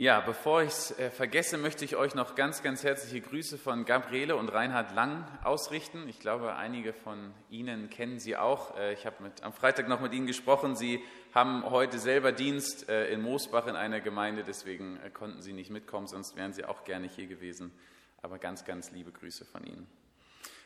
Ja, bevor ich es äh, vergesse, möchte ich euch noch ganz, ganz herzliche Grüße von Gabriele und Reinhard Lang ausrichten. Ich glaube, einige von Ihnen kennen sie auch. Äh, ich habe am Freitag noch mit Ihnen gesprochen. Sie haben heute selber Dienst äh, in Moosbach in einer Gemeinde, deswegen äh, konnten Sie nicht mitkommen, sonst wären Sie auch gerne hier gewesen. Aber ganz, ganz liebe Grüße von Ihnen.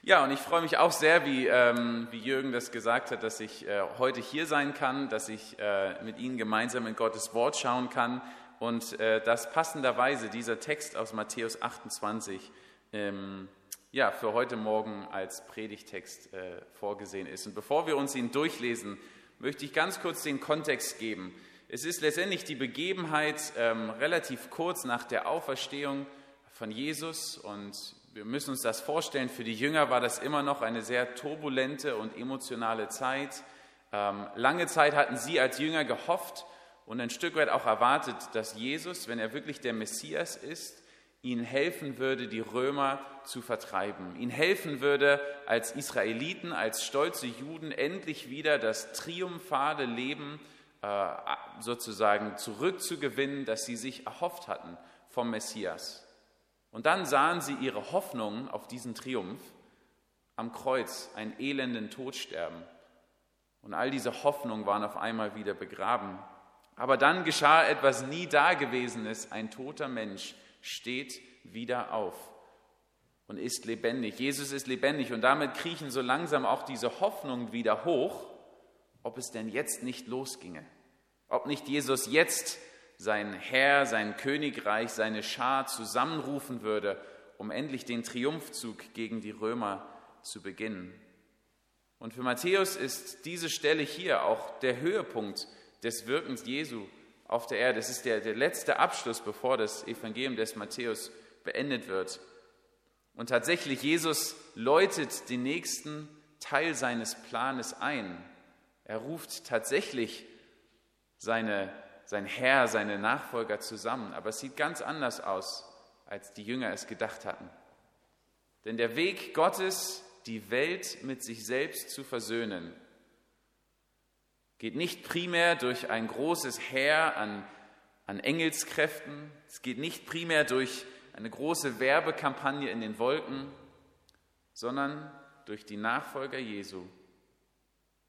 Ja, und ich freue mich auch sehr, wie, ähm, wie Jürgen das gesagt hat, dass ich äh, heute hier sein kann, dass ich äh, mit Ihnen gemeinsam in Gottes Wort schauen kann und äh, dass passenderweise dieser Text aus Matthäus 28 ähm, ja, für heute Morgen als Predigtext äh, vorgesehen ist. Und bevor wir uns ihn durchlesen, möchte ich ganz kurz den Kontext geben. Es ist letztendlich die Begebenheit ähm, relativ kurz nach der Auferstehung von Jesus und wir müssen uns das vorstellen, für die Jünger war das immer noch eine sehr turbulente und emotionale Zeit. Ähm, lange Zeit hatten sie als Jünger gehofft, und ein Stück weit auch erwartet, dass Jesus, wenn er wirklich der Messias ist, ihnen helfen würde, die Römer zu vertreiben, ihnen helfen würde, als Israeliten, als stolze Juden endlich wieder das triumphale Leben äh, sozusagen zurückzugewinnen, das sie sich erhofft hatten vom Messias. Und dann sahen sie ihre Hoffnung auf diesen Triumph am Kreuz, einen elenden Tod sterben. Und all diese Hoffnungen waren auf einmal wieder begraben. Aber dann geschah etwas nie Dagewesenes. Ein toter Mensch steht wieder auf und ist lebendig. Jesus ist lebendig und damit kriechen so langsam auch diese Hoffnungen wieder hoch, ob es denn jetzt nicht losginge. Ob nicht Jesus jetzt sein Herr, sein Königreich, seine Schar zusammenrufen würde, um endlich den Triumphzug gegen die Römer zu beginnen. Und für Matthäus ist diese Stelle hier auch der Höhepunkt des Wirkens Jesu auf der Erde. Es ist der, der letzte Abschluss, bevor das Evangelium des Matthäus beendet wird. Und tatsächlich, Jesus läutet den nächsten Teil seines Planes ein. Er ruft tatsächlich seine, sein Herr, seine Nachfolger zusammen. Aber es sieht ganz anders aus, als die Jünger es gedacht hatten. Denn der Weg Gottes, die Welt mit sich selbst zu versöhnen, geht nicht primär durch ein großes Heer an, an Engelskräften, es geht nicht primär durch eine große Werbekampagne in den Wolken, sondern durch die Nachfolger Jesu,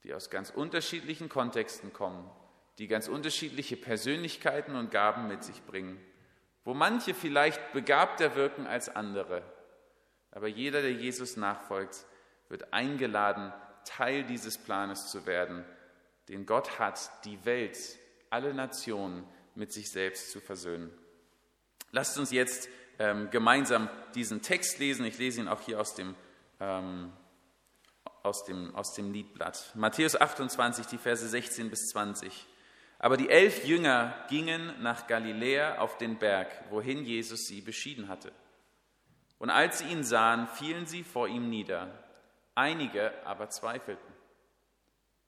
die aus ganz unterschiedlichen Kontexten kommen, die ganz unterschiedliche Persönlichkeiten und Gaben mit sich bringen, wo manche vielleicht begabter wirken als andere. Aber jeder, der Jesus nachfolgt, wird eingeladen, Teil dieses Planes zu werden, den Gott hat, die Welt, alle Nationen mit sich selbst zu versöhnen. Lasst uns jetzt ähm, gemeinsam diesen Text lesen. Ich lese ihn auch hier aus dem, ähm, aus, dem, aus dem Liedblatt. Matthäus 28, die Verse 16 bis 20. Aber die elf Jünger gingen nach Galiläa auf den Berg, wohin Jesus sie beschieden hatte. Und als sie ihn sahen, fielen sie vor ihm nieder. Einige aber zweifelten.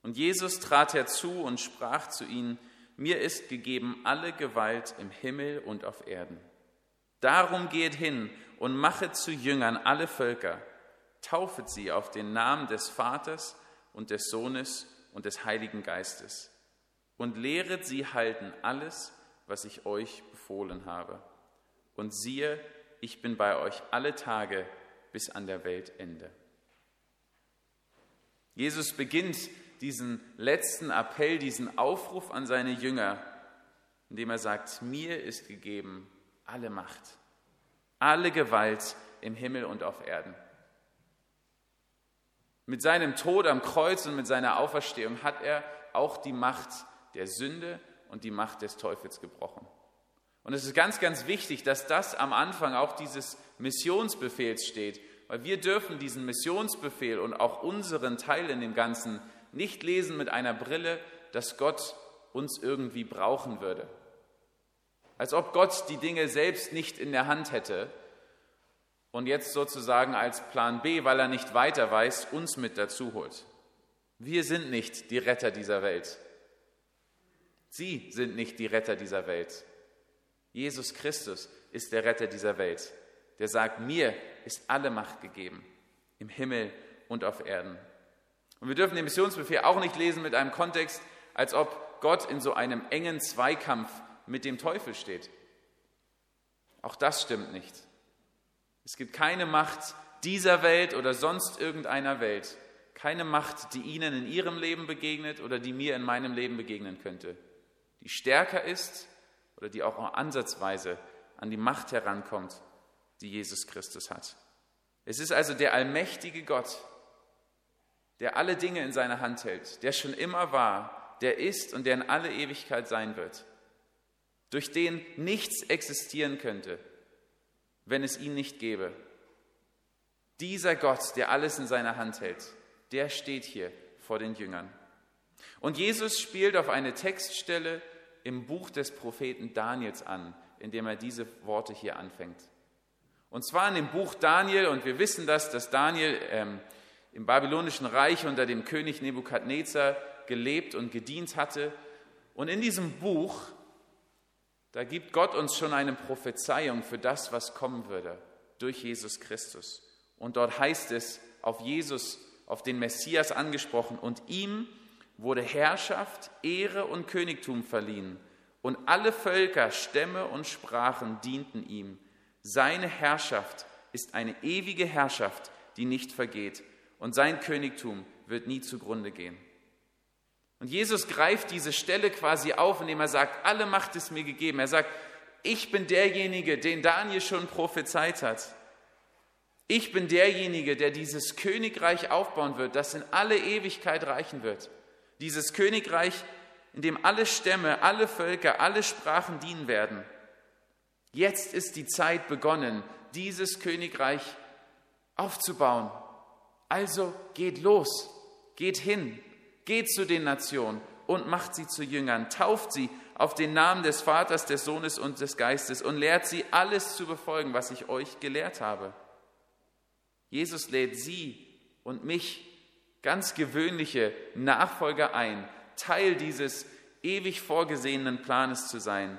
Und Jesus trat herzu und sprach zu ihnen, mir ist gegeben alle Gewalt im Himmel und auf Erden. Darum geht hin und machet zu Jüngern alle Völker, taufet sie auf den Namen des Vaters und des Sohnes und des Heiligen Geistes und lehret sie halten alles, was ich euch befohlen habe. Und siehe, ich bin bei euch alle Tage bis an der Weltende. Jesus beginnt diesen letzten Appell, diesen Aufruf an seine Jünger, indem er sagt, mir ist gegeben alle Macht, alle Gewalt im Himmel und auf Erden. Mit seinem Tod am Kreuz und mit seiner Auferstehung hat er auch die Macht der Sünde und die Macht des Teufels gebrochen. Und es ist ganz, ganz wichtig, dass das am Anfang auch dieses Missionsbefehls steht, weil wir dürfen diesen Missionsbefehl und auch unseren Teil in dem Ganzen nicht lesen mit einer Brille, dass Gott uns irgendwie brauchen würde. Als ob Gott die Dinge selbst nicht in der Hand hätte und jetzt sozusagen als Plan B, weil er nicht weiter weiß, uns mit dazu holt. Wir sind nicht die Retter dieser Welt. Sie sind nicht die Retter dieser Welt. Jesus Christus ist der Retter dieser Welt, der sagt, mir ist alle Macht gegeben, im Himmel und auf Erden. Und wir dürfen den Missionsbefehl auch nicht lesen mit einem Kontext, als ob Gott in so einem engen Zweikampf mit dem Teufel steht. Auch das stimmt nicht. Es gibt keine Macht dieser Welt oder sonst irgendeiner Welt, keine Macht, die Ihnen in Ihrem Leben begegnet oder die mir in meinem Leben begegnen könnte, die stärker ist oder die auch ansatzweise an die Macht herankommt, die Jesus Christus hat. Es ist also der allmächtige Gott, der alle Dinge in seiner Hand hält, der schon immer war, der ist und der in alle Ewigkeit sein wird, durch den nichts existieren könnte, wenn es ihn nicht gäbe. Dieser Gott, der alles in seiner Hand hält, der steht hier vor den Jüngern. Und Jesus spielt auf eine Textstelle im Buch des Propheten Daniels an, indem er diese Worte hier anfängt. Und zwar in dem Buch Daniel, und wir wissen das, dass Daniel ähm, im babylonischen Reich unter dem König Nebukadnezar gelebt und gedient hatte. Und in diesem Buch, da gibt Gott uns schon eine Prophezeiung für das, was kommen würde durch Jesus Christus. Und dort heißt es, auf Jesus, auf den Messias angesprochen, und ihm wurde Herrschaft, Ehre und Königtum verliehen, und alle Völker, Stämme und Sprachen dienten ihm. Seine Herrschaft ist eine ewige Herrschaft, die nicht vergeht, und sein Königtum wird nie zugrunde gehen. Und Jesus greift diese Stelle quasi auf, indem er sagt, alle Macht ist mir gegeben. Er sagt, ich bin derjenige, den Daniel schon prophezeit hat. Ich bin derjenige, der dieses Königreich aufbauen wird, das in alle Ewigkeit reichen wird. Dieses Königreich, in dem alle Stämme, alle Völker, alle Sprachen dienen werden. Jetzt ist die Zeit begonnen, dieses Königreich aufzubauen. Also geht los, geht hin, geht zu den Nationen und macht sie zu Jüngern, tauft sie auf den Namen des Vaters, des Sohnes und des Geistes und lehrt sie alles zu befolgen, was ich euch gelehrt habe. Jesus lädt sie und mich, ganz gewöhnliche Nachfolger ein, Teil dieses ewig vorgesehenen Planes zu sein.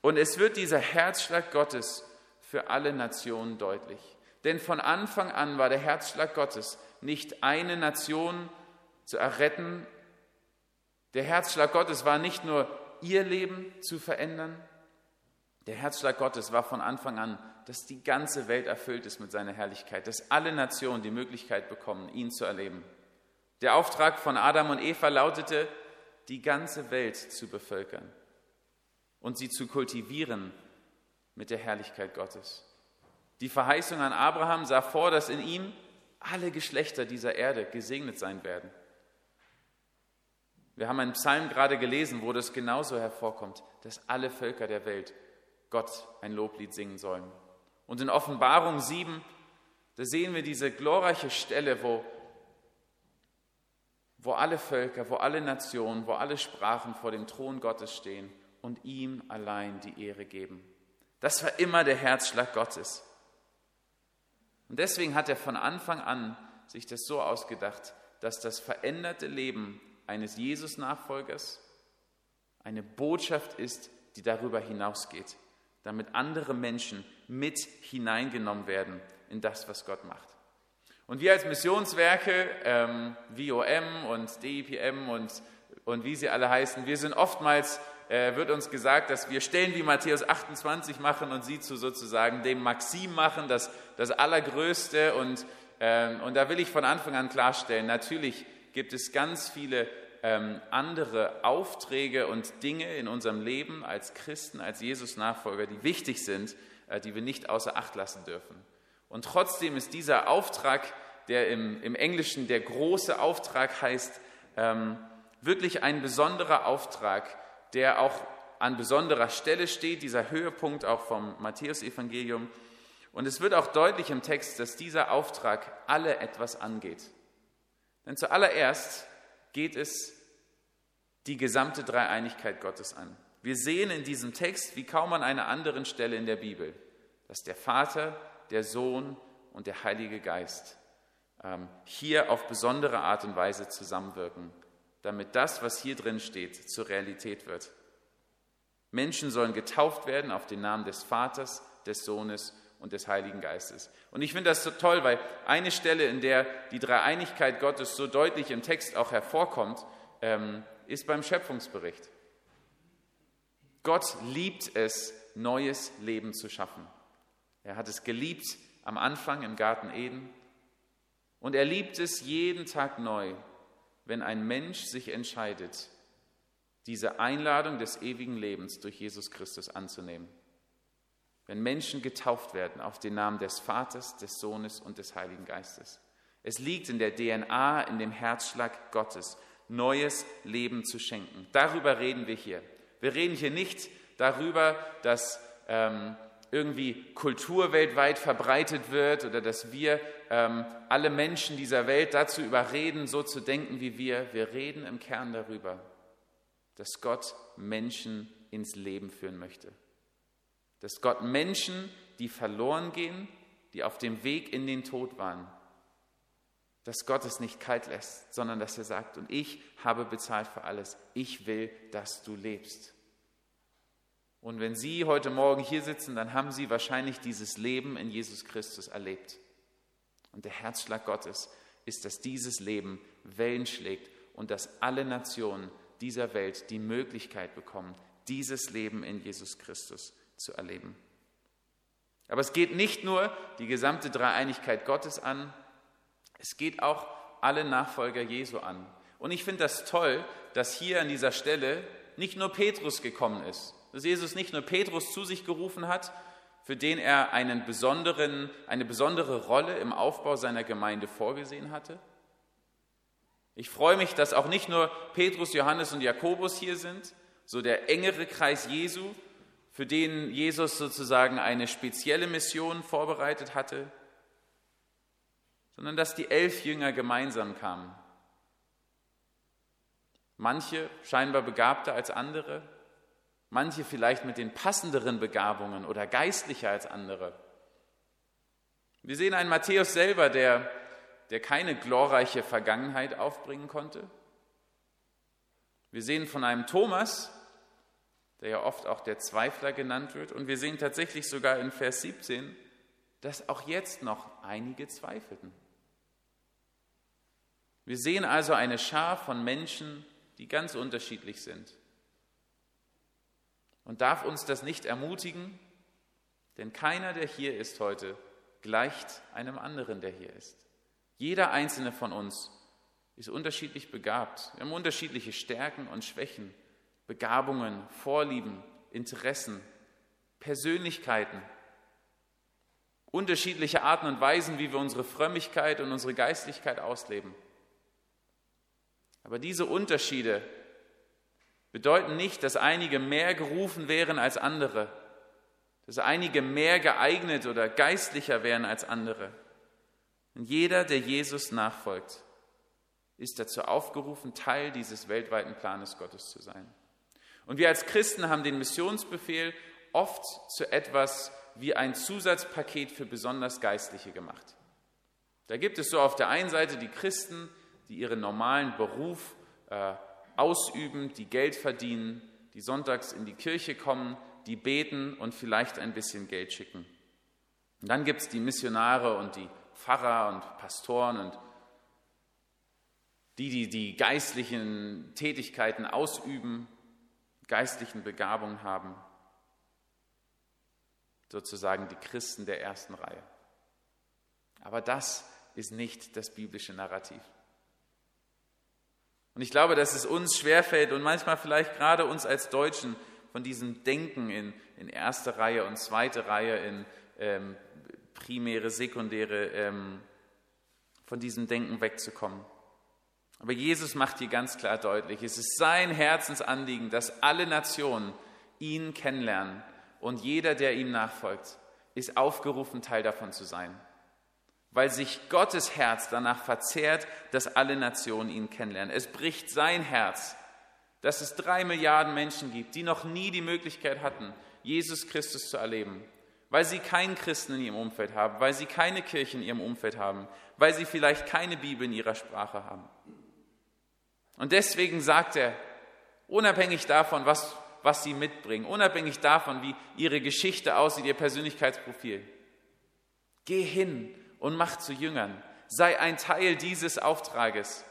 Und es wird dieser Herzschlag Gottes für alle Nationen deutlich. Denn von Anfang an war der Herzschlag Gottes nicht eine Nation zu erretten. Der Herzschlag Gottes war nicht nur ihr Leben zu verändern. Der Herzschlag Gottes war von Anfang an, dass die ganze Welt erfüllt ist mit seiner Herrlichkeit, dass alle Nationen die Möglichkeit bekommen, ihn zu erleben. Der Auftrag von Adam und Eva lautete, die ganze Welt zu bevölkern und sie zu kultivieren mit der Herrlichkeit Gottes. Die Verheißung an Abraham sah vor, dass in ihm alle Geschlechter dieser Erde gesegnet sein werden. Wir haben einen Psalm gerade gelesen, wo das genauso hervorkommt, dass alle Völker der Welt Gott ein Loblied singen sollen. Und in Offenbarung 7, da sehen wir diese glorreiche Stelle, wo, wo alle Völker, wo alle Nationen, wo alle Sprachen vor dem Thron Gottes stehen und ihm allein die Ehre geben. Das war immer der Herzschlag Gottes. Und deswegen hat er von Anfang an sich das so ausgedacht, dass das veränderte Leben eines Jesus-Nachfolgers eine Botschaft ist, die darüber hinausgeht, damit andere Menschen mit hineingenommen werden in das, was Gott macht. Und wir als Missionswerke, ähm, VOM und DIPM und, und wie sie alle heißen, wir sind oftmals wird uns gesagt, dass wir Stellen wie Matthäus 28 machen und sie zu sozusagen dem Maxim machen, das, das Allergrößte. Und, ähm, und da will ich von Anfang an klarstellen, natürlich gibt es ganz viele ähm, andere Aufträge und Dinge in unserem Leben als Christen, als Jesus-Nachfolger, die wichtig sind, äh, die wir nicht außer Acht lassen dürfen. Und trotzdem ist dieser Auftrag, der im, im Englischen der große Auftrag heißt, ähm, wirklich ein besonderer Auftrag, der auch an besonderer Stelle steht, dieser Höhepunkt auch vom Matthäusevangelium. Und es wird auch deutlich im Text, dass dieser Auftrag alle etwas angeht. Denn zuallererst geht es die gesamte Dreieinigkeit Gottes an. Wir sehen in diesem Text wie kaum an einer anderen Stelle in der Bibel, dass der Vater, der Sohn und der Heilige Geist ähm, hier auf besondere Art und Weise zusammenwirken damit das, was hier drin steht, zur Realität wird. Menschen sollen getauft werden auf den Namen des Vaters, des Sohnes und des Heiligen Geistes. Und ich finde das so toll, weil eine Stelle, in der die Dreieinigkeit Gottes so deutlich im Text auch hervorkommt, ähm, ist beim Schöpfungsbericht. Gott liebt es, neues Leben zu schaffen. Er hat es geliebt am Anfang im Garten Eden und er liebt es jeden Tag neu, wenn ein Mensch sich entscheidet, diese Einladung des ewigen Lebens durch Jesus Christus anzunehmen. Wenn Menschen getauft werden auf den Namen des Vaters, des Sohnes und des Heiligen Geistes. Es liegt in der DNA, in dem Herzschlag Gottes, neues Leben zu schenken. Darüber reden wir hier. Wir reden hier nicht darüber, dass ähm, irgendwie Kultur weltweit verbreitet wird oder dass wir ähm, alle Menschen dieser Welt dazu überreden, so zu denken wie wir. Wir reden im Kern darüber, dass Gott Menschen ins Leben führen möchte. Dass Gott Menschen, die verloren gehen, die auf dem Weg in den Tod waren, dass Gott es nicht kalt lässt, sondern dass er sagt, und ich habe bezahlt für alles. Ich will, dass du lebst. Und wenn Sie heute Morgen hier sitzen, dann haben Sie wahrscheinlich dieses Leben in Jesus Christus erlebt. Und der Herzschlag Gottes ist, dass dieses Leben Wellen schlägt und dass alle Nationen dieser Welt die Möglichkeit bekommen, dieses Leben in Jesus Christus zu erleben. Aber es geht nicht nur die gesamte Dreieinigkeit Gottes an, es geht auch alle Nachfolger Jesu an. Und ich finde das toll, dass hier an dieser Stelle nicht nur Petrus gekommen ist, dass Jesus nicht nur Petrus zu sich gerufen hat, für den er einen besonderen, eine besondere Rolle im Aufbau seiner Gemeinde vorgesehen hatte, ich freue mich, dass auch nicht nur Petrus, Johannes und Jakobus hier sind, so der engere Kreis Jesu, für den Jesus sozusagen eine spezielle Mission vorbereitet hatte, sondern dass die elf Jünger gemeinsam kamen. Manche scheinbar begabter als andere, manche vielleicht mit den passenderen Begabungen oder geistlicher als andere. Wir sehen einen Matthäus selber, der der keine glorreiche Vergangenheit aufbringen konnte. Wir sehen von einem Thomas, der ja oft auch der Zweifler genannt wird, und wir sehen tatsächlich sogar in Vers 17, dass auch jetzt noch einige zweifelten. Wir sehen also eine Schar von Menschen, die ganz unterschiedlich sind. Und darf uns das nicht ermutigen, denn keiner, der hier ist heute, gleicht einem anderen, der hier ist. Jeder einzelne von uns ist unterschiedlich begabt. Wir haben unterschiedliche Stärken und Schwächen, Begabungen, Vorlieben, Interessen, Persönlichkeiten, unterschiedliche Arten und Weisen, wie wir unsere Frömmigkeit und unsere Geistlichkeit ausleben. Aber diese Unterschiede bedeuten nicht, dass einige mehr gerufen wären als andere, dass einige mehr geeignet oder geistlicher wären als andere. Und jeder, der Jesus nachfolgt, ist dazu aufgerufen, Teil dieses weltweiten Planes Gottes zu sein. Und wir als Christen haben den Missionsbefehl oft zu etwas wie ein Zusatzpaket für besonders Geistliche gemacht. Da gibt es so auf der einen Seite die Christen, die ihren normalen Beruf äh, ausüben, die Geld verdienen, die sonntags in die Kirche kommen, die beten und vielleicht ein bisschen Geld schicken. Und dann gibt es die Missionare und die Pfarrer und Pastoren und die, die die geistlichen Tätigkeiten ausüben, geistlichen Begabungen haben, sozusagen die Christen der ersten Reihe. Aber das ist nicht das biblische Narrativ. Und ich glaube, dass es uns schwerfällt und manchmal vielleicht gerade uns als Deutschen von diesem Denken in, in erste Reihe und zweite Reihe, in ähm, primäre, sekundäre, ähm, von diesem Denken wegzukommen. Aber Jesus macht hier ganz klar deutlich, es ist sein Herzensanliegen, dass alle Nationen ihn kennenlernen und jeder, der ihm nachfolgt, ist aufgerufen, Teil davon zu sein. Weil sich Gottes Herz danach verzehrt, dass alle Nationen ihn kennenlernen. Es bricht sein Herz, dass es drei Milliarden Menschen gibt, die noch nie die Möglichkeit hatten, Jesus Christus zu erleben weil sie keinen Christen in ihrem Umfeld haben, weil sie keine Kirche in ihrem Umfeld haben, weil sie vielleicht keine Bibel in ihrer Sprache haben. Und deswegen sagt er, unabhängig davon, was, was sie mitbringen, unabhängig davon, wie ihre Geschichte aussieht, ihr Persönlichkeitsprofil, geh hin und mach zu Jüngern, sei ein Teil dieses Auftrages,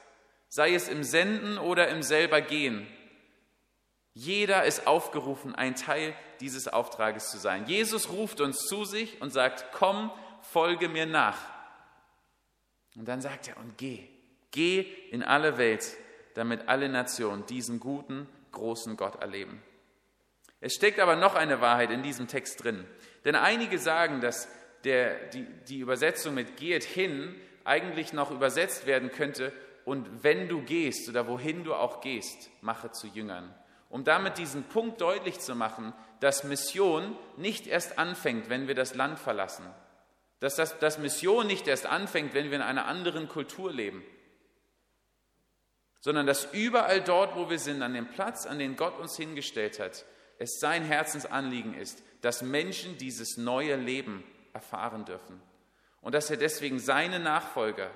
sei es im Senden oder im selber Gehen. Jeder ist aufgerufen, ein Teil dieses Auftrages zu sein. Jesus ruft uns zu sich und sagt, komm, folge mir nach. Und dann sagt er, und geh, geh in alle Welt, damit alle Nationen diesen guten, großen Gott erleben. Es steckt aber noch eine Wahrheit in diesem Text drin. Denn einige sagen, dass der, die, die Übersetzung mit geht hin eigentlich noch übersetzt werden könnte, und wenn du gehst oder wohin du auch gehst, mache zu Jüngern. Um damit diesen Punkt deutlich zu machen, dass Mission nicht erst anfängt, wenn wir das Land verlassen. Dass, das, dass Mission nicht erst anfängt, wenn wir in einer anderen Kultur leben. Sondern dass überall dort, wo wir sind, an dem Platz, an den Gott uns hingestellt hat, es sein Herzensanliegen ist, dass Menschen dieses neue Leben erfahren dürfen. Und dass er deswegen seine Nachfolger,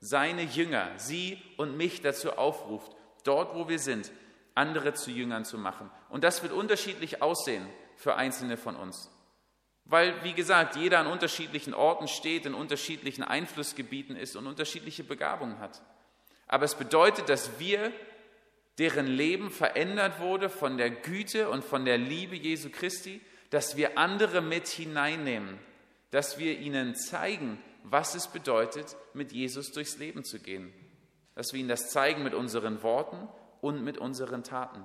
seine Jünger, sie und mich dazu aufruft, dort, wo wir sind, andere zu Jüngern zu machen. Und das wird unterschiedlich aussehen für einzelne von uns. Weil, wie gesagt, jeder an unterschiedlichen Orten steht, in unterschiedlichen Einflussgebieten ist und unterschiedliche Begabungen hat. Aber es bedeutet, dass wir deren Leben verändert wurde von der Güte und von der Liebe Jesu Christi, dass wir andere mit hineinnehmen, dass wir ihnen zeigen, was es bedeutet, mit Jesus durchs Leben zu gehen, dass wir ihnen das zeigen mit unseren Worten und mit unseren Taten.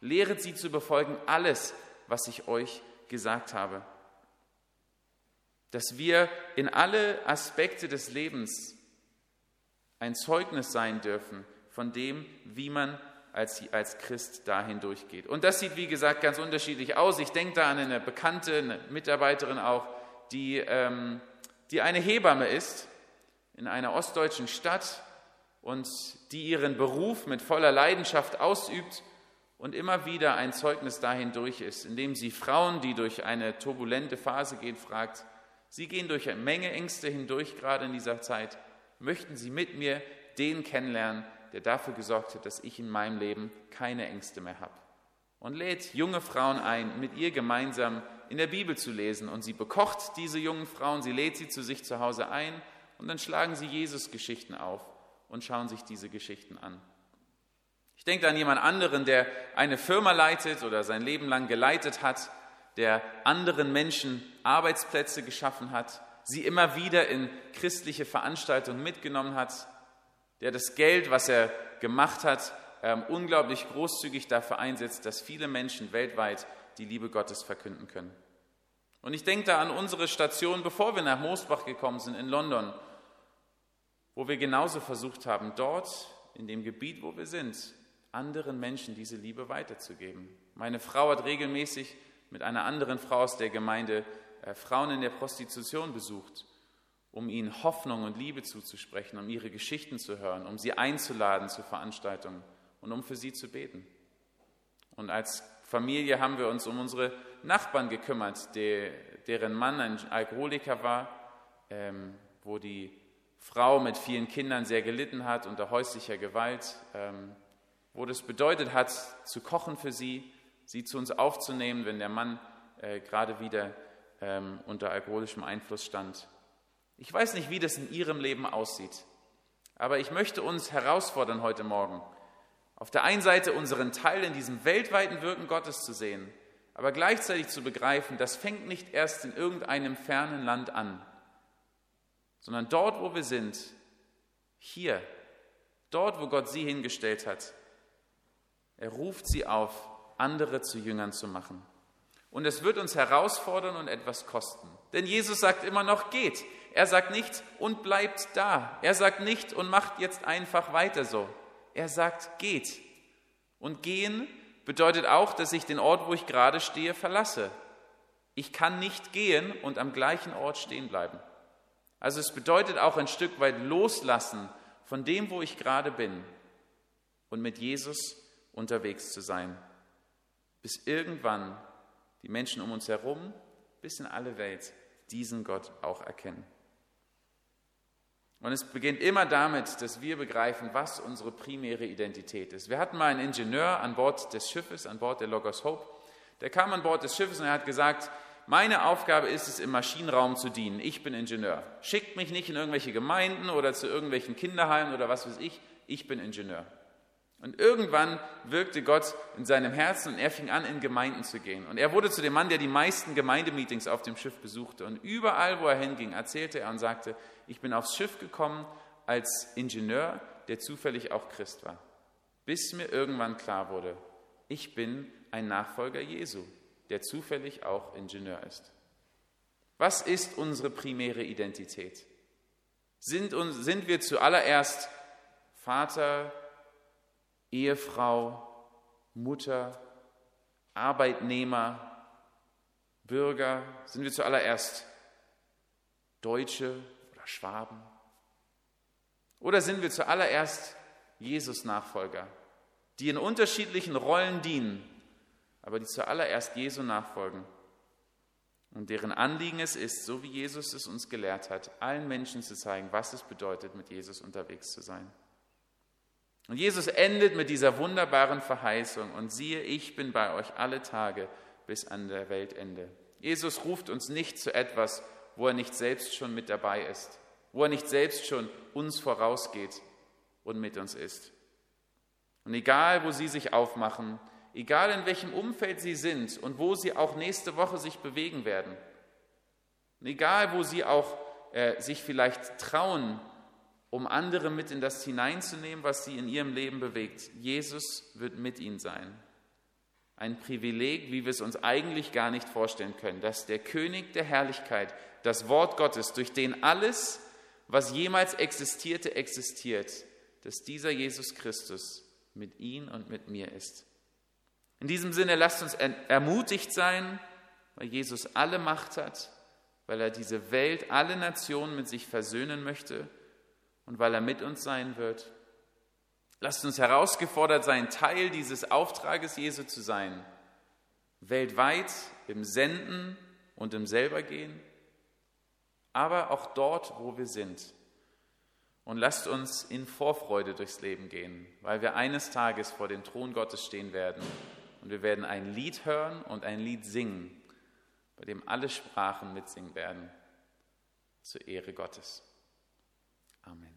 Lehret sie zu befolgen alles, was ich euch gesagt habe. Dass wir in alle Aspekte des Lebens ein Zeugnis sein dürfen von dem, wie man als, als Christ dahin durchgeht. Und das sieht, wie gesagt, ganz unterschiedlich aus. Ich denke da an eine bekannte eine Mitarbeiterin auch, die, ähm, die eine Hebamme ist in einer ostdeutschen Stadt und die ihren Beruf mit voller Leidenschaft ausübt und immer wieder ein Zeugnis dahin durch ist, indem sie Frauen, die durch eine turbulente Phase gehen, fragt, sie gehen durch eine Menge Ängste hindurch, gerade in dieser Zeit, möchten sie mit mir den kennenlernen, der dafür gesorgt hat, dass ich in meinem Leben keine Ängste mehr habe. Und lädt junge Frauen ein, mit ihr gemeinsam in der Bibel zu lesen. Und sie bekocht diese jungen Frauen, sie lädt sie zu sich zu Hause ein und dann schlagen sie Jesus-Geschichten auf und schauen sich diese Geschichten an. Ich denke an jemand anderen, der eine Firma leitet oder sein Leben lang geleitet hat, der anderen Menschen Arbeitsplätze geschaffen hat, sie immer wieder in christliche Veranstaltungen mitgenommen hat, der das Geld, was er gemacht hat, ähm, unglaublich großzügig dafür einsetzt, dass viele Menschen weltweit die Liebe Gottes verkünden können. Und ich denke da an unsere Station, bevor wir nach Moosbach gekommen sind in London, wo wir genauso versucht haben, dort in dem Gebiet, wo wir sind, anderen Menschen diese Liebe weiterzugeben. Meine Frau hat regelmäßig mit einer anderen Frau aus der Gemeinde äh, Frauen in der Prostitution besucht um ihnen Hoffnung und Liebe zuzusprechen, um ihre Geschichten zu hören, um sie einzuladen zu Veranstaltungen und um für sie zu beten. Und als Familie haben wir uns um unsere Nachbarn gekümmert, der, deren Mann ein Alkoholiker war, ähm, wo die Frau mit vielen Kindern sehr gelitten hat unter häuslicher Gewalt, ähm, wo das bedeutet hat, zu kochen für sie, sie zu uns aufzunehmen, wenn der Mann äh, gerade wieder ähm, unter alkoholischem Einfluss stand. Ich weiß nicht, wie das in Ihrem Leben aussieht, aber ich möchte uns herausfordern heute Morgen, auf der einen Seite unseren Teil in diesem weltweiten Wirken Gottes zu sehen, aber gleichzeitig zu begreifen, das fängt nicht erst in irgendeinem fernen Land an, sondern dort, wo wir sind, hier, dort, wo Gott sie hingestellt hat. Er ruft sie auf, andere zu Jüngern zu machen. Und es wird uns herausfordern und etwas kosten. Denn Jesus sagt immer noch, geht. Er sagt nicht und bleibt da. Er sagt nicht und macht jetzt einfach weiter so. Er sagt, geht. Und gehen bedeutet auch, dass ich den Ort, wo ich gerade stehe, verlasse. Ich kann nicht gehen und am gleichen Ort stehen bleiben. Also es bedeutet auch ein Stück weit loslassen von dem, wo ich gerade bin und mit Jesus unterwegs zu sein, bis irgendwann die Menschen um uns herum, bis in alle Welt diesen Gott auch erkennen. Und es beginnt immer damit, dass wir begreifen, was unsere primäre Identität ist. Wir hatten mal einen Ingenieur an Bord des Schiffes, an Bord der Logos Hope. Der kam an Bord des Schiffes und er hat gesagt, meine Aufgabe ist es, im Maschinenraum zu dienen. Ich bin Ingenieur. Schickt mich nicht in irgendwelche Gemeinden oder zu irgendwelchen Kinderheimen oder was weiß ich. Ich bin Ingenieur. Und irgendwann wirkte Gott in seinem Herzen und er fing an, in Gemeinden zu gehen. Und er wurde zu dem Mann, der die meisten Gemeindemeetings auf dem Schiff besuchte. Und überall, wo er hinging, erzählte er und sagte, ich bin aufs Schiff gekommen als Ingenieur, der zufällig auch Christ war. Bis mir irgendwann klar wurde, ich bin ein Nachfolger Jesu, der zufällig auch Ingenieur ist. Was ist unsere primäre Identität? Sind, sind wir zuallererst Vater, Ehefrau, Mutter, Arbeitnehmer, Bürger? Sind wir zuallererst Deutsche oder Schwaben? Oder sind wir zuallererst Jesus-Nachfolger, die in unterschiedlichen Rollen dienen, aber die zuallererst Jesu nachfolgen und deren Anliegen es ist, so wie Jesus es uns gelehrt hat, allen Menschen zu zeigen, was es bedeutet, mit Jesus unterwegs zu sein? Und Jesus endet mit dieser wunderbaren Verheißung und siehe, ich bin bei euch alle Tage bis an der Weltende. Jesus ruft uns nicht zu etwas, wo er nicht selbst schon mit dabei ist, wo er nicht selbst schon uns vorausgeht und mit uns ist. Und egal, wo Sie sich aufmachen, egal in welchem Umfeld Sie sind und wo Sie auch nächste Woche sich bewegen werden, und egal, wo Sie auch äh, sich vielleicht trauen, um andere mit in das hineinzunehmen, was sie in ihrem Leben bewegt. Jesus wird mit ihnen sein. Ein Privileg, wie wir es uns eigentlich gar nicht vorstellen können, dass der König der Herrlichkeit, das Wort Gottes, durch den alles, was jemals existierte, existiert, dass dieser Jesus Christus mit ihnen und mit mir ist. In diesem Sinne lasst uns ermutigt sein, weil Jesus alle Macht hat, weil er diese Welt, alle Nationen mit sich versöhnen möchte und weil er mit uns sein wird. Lasst uns herausgefordert sein, Teil dieses Auftrages Jesu zu sein, weltweit im Senden und im Selbergehen, aber auch dort, wo wir sind. Und lasst uns in Vorfreude durchs Leben gehen, weil wir eines Tages vor dem Thron Gottes stehen werden und wir werden ein Lied hören und ein Lied singen, bei dem alle Sprachen mitsingen werden, zur Ehre Gottes. Amen.